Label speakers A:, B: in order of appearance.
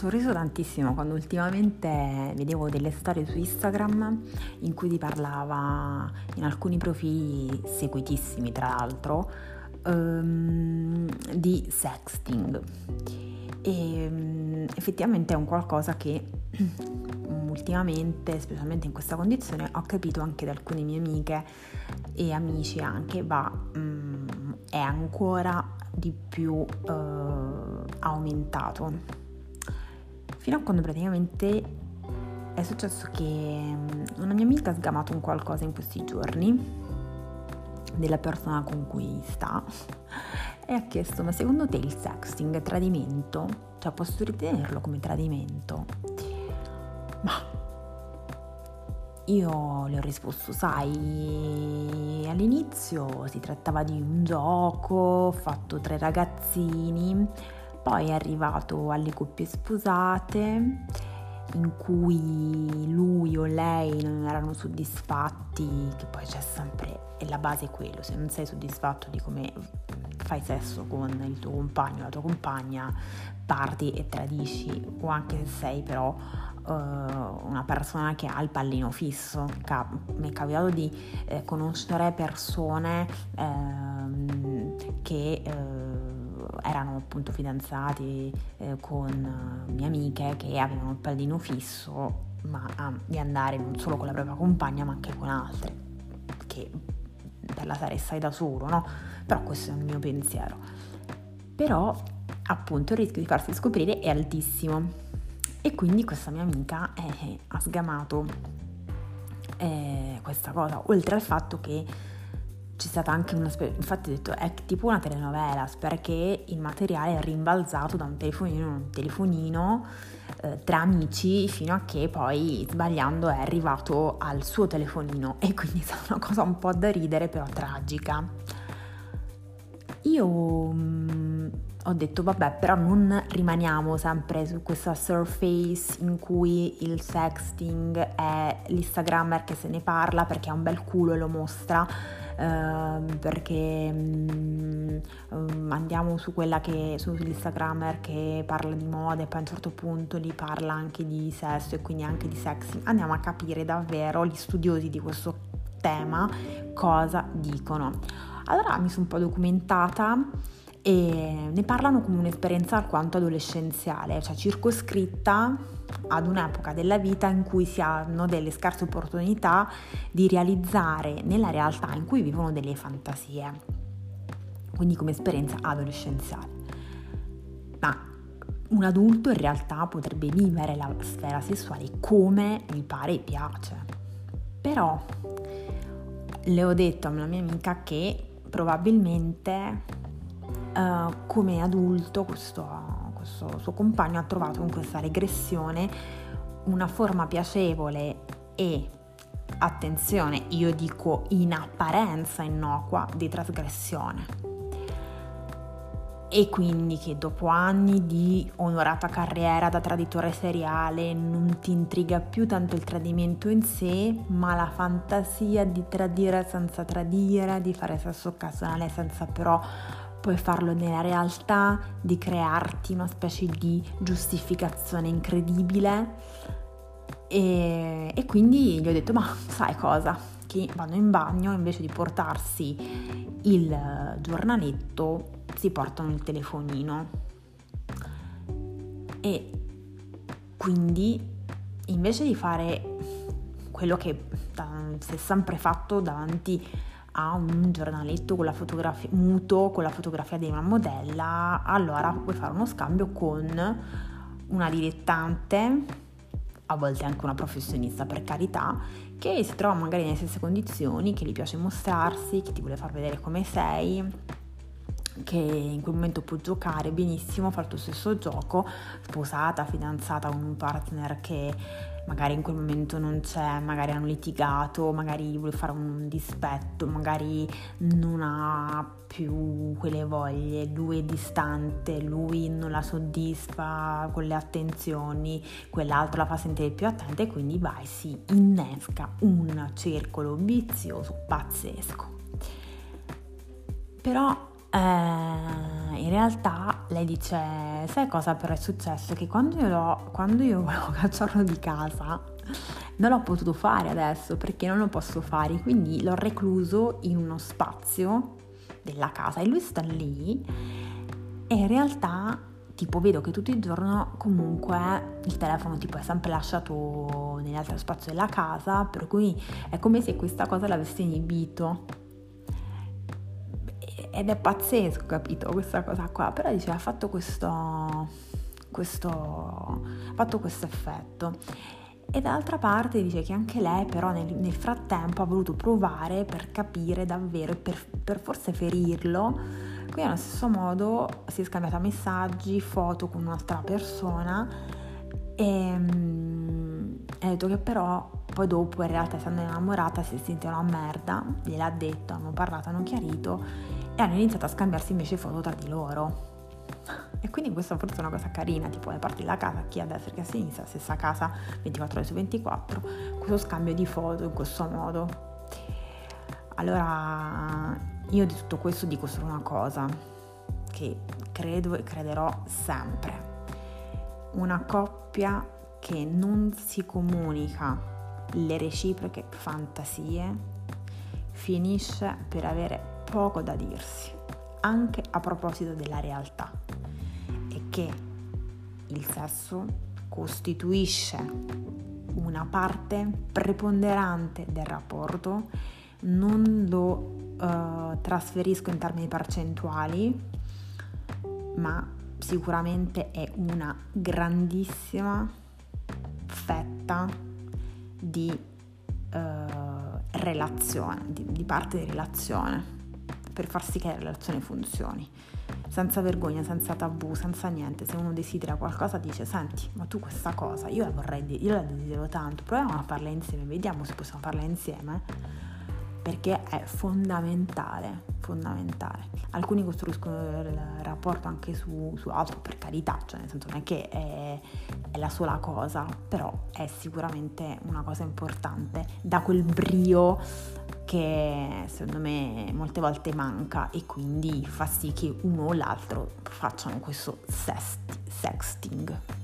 A: sorriso tantissimo quando ultimamente vedevo delle storie su Instagram in cui ti parlava in alcuni profili seguitissimi tra l'altro um, di sexting. E um, effettivamente è un qualcosa che ultimamente, specialmente in questa condizione, ho capito anche da alcune mie amiche e amici anche, va, um, è ancora di più uh, aumentato fino a quando praticamente è successo che mm, una mia amica ha sgamato un qualcosa in questi giorni della persona con cui sta e ha chiesto ma secondo te il sexting è tradimento? Cioè posso ritenerlo come tradimento? Ma io le ho risposto, sai, all'inizio si trattava di un gioco, fatto tre ragazzini, poi è arrivato alle coppie sposate in cui lui o lei non erano soddisfatti, che poi c'è sempre, e la base è quello, se non sei soddisfatto di come fai sesso con il tuo compagno o la tua compagna, parti e tradisci, o anche se sei però uh, una persona che ha il pallino fisso. Cap- mi è capitato di eh, conoscere persone uh, che... Uh, erano appunto fidanzati eh, con uh, mie amiche che avevano il pallino fisso ma uh, di andare non solo con la propria compagna ma anche con altre che per la serie stai da solo no? però questo è il mio pensiero però appunto il rischio di farsi scoprire è altissimo e quindi questa mia amica eh, ha sgamato eh, questa cosa oltre al fatto che c'è stata anche una specie, infatti ho detto è tipo una telenovela, perché il materiale è rimbalzato da un telefonino a un telefonino eh, tra amici fino a che poi sbagliando è arrivato al suo telefonino e quindi è stata una cosa un po' da ridere però tragica. Io mm, ho detto vabbè però non rimaniamo sempre su questa surface in cui il sexting è l'Instagrammer che se ne parla perché ha un bel culo e lo mostra Ehm, perché um, andiamo su quella che sull'Instagrammer che parla di moda e poi a un certo punto lì parla anche di sesso e quindi anche di sexy. Andiamo a capire davvero gli studiosi di questo tema cosa dicono. Allora mi sono un po' documentata e ne parlano come un'esperienza alquanto adolescenziale, cioè circoscritta ad un'epoca della vita in cui si hanno delle scarse opportunità di realizzare nella realtà in cui vivono delle fantasie, quindi come esperienza adolescenziale. Ma un adulto in realtà potrebbe vivere la sfera sessuale come gli pare e piace. Però le ho detto a una mia amica che probabilmente uh, come adulto questo, questo suo compagno ha trovato in questa regressione una forma piacevole e attenzione, io dico in apparenza innocua di trasgressione. E quindi che dopo anni di onorata carriera da traditore seriale non ti intriga più tanto il tradimento in sé, ma la fantasia di tradire senza tradire, di fare sesso occasionale senza però puoi farlo nella realtà, di crearti una specie di giustificazione incredibile. E, e quindi gli ho detto, ma sai cosa? Che vanno in bagno invece di portarsi il giornaletto, si portano il telefonino. E quindi invece di fare quello che si è sempre fatto davanti a un giornaletto con la fotografia, muto con la fotografia di una modella, allora puoi fare uno scambio con una dilettante, a volte anche una professionista per carità, che si trova magari nelle stesse condizioni, che gli piace mostrarsi, che ti vuole far vedere come sei, che in quel momento può giocare benissimo, fa il tuo stesso gioco, sposata, fidanzata con un partner che magari in quel momento non c'è, magari hanno litigato, magari vuole fare un dispetto, magari non ha più quelle voglie, lui è distante, lui non la soddisfa con le attenzioni, quell'altro la fa sentire più attenta e quindi vai, si innesca un circolo vizioso pazzesco. Però eh, in realtà lei dice, sai cosa però è successo? Che quando io, quando io volevo cacciarlo di casa, non l'ho potuto fare adesso perché non lo posso fare, quindi l'ho recluso in uno spazio della casa e lui sta lì e in realtà tipo vedo che tutto il giorno comunque il telefono tipo è sempre lasciato nell'altro spazio della casa, per cui è come se questa cosa l'avesse inibito. Ed è pazzesco, capito, questa cosa qua, però dice ha fatto questo, questo, ha fatto questo effetto. E dall'altra parte dice che anche lei però nel, nel frattempo ha voluto provare per capire davvero, per, per forse ferirlo, quindi allo stesso modo si è scambiata messaggi, foto con un'altra persona e, um, ha detto che però poi dopo in realtà essendo innamorata si è sentita una merda, gliel'ha detto, hanno parlato, hanno chiarito e hanno iniziato a scambiarsi invece foto tra di loro. E quindi questa forse è una cosa carina, tipo le parti della casa, chi a destra e chi a sinistra, stessa casa 24 ore su 24, questo scambio di foto in questo modo. Allora, io di tutto questo dico solo una cosa, che credo e crederò sempre. Una coppia che non si comunica le reciproche fantasie finisce per avere poco da dirsi, anche a proposito della realtà che il sesso costituisce una parte preponderante del rapporto, non lo uh, trasferisco in termini percentuali, ma sicuramente è una grandissima fetta di uh, relazione, di, di parte di relazione, per far sì che la relazione funzioni senza vergogna, senza tabù, senza niente. Se uno desidera qualcosa dice senti, ma tu questa cosa, io la vorrei, io la desidero tanto, proviamo a farla insieme, vediamo se possiamo farla insieme, perché è fondamentale, fondamentale. Alcuni costruiscono il rapporto anche su, su altro, per carità, cioè nel senso non è che è, è la sola cosa, però è sicuramente una cosa importante, da quel brio che secondo me molte volte manca e quindi fa sì che uno o l'altro facciano questo sexting.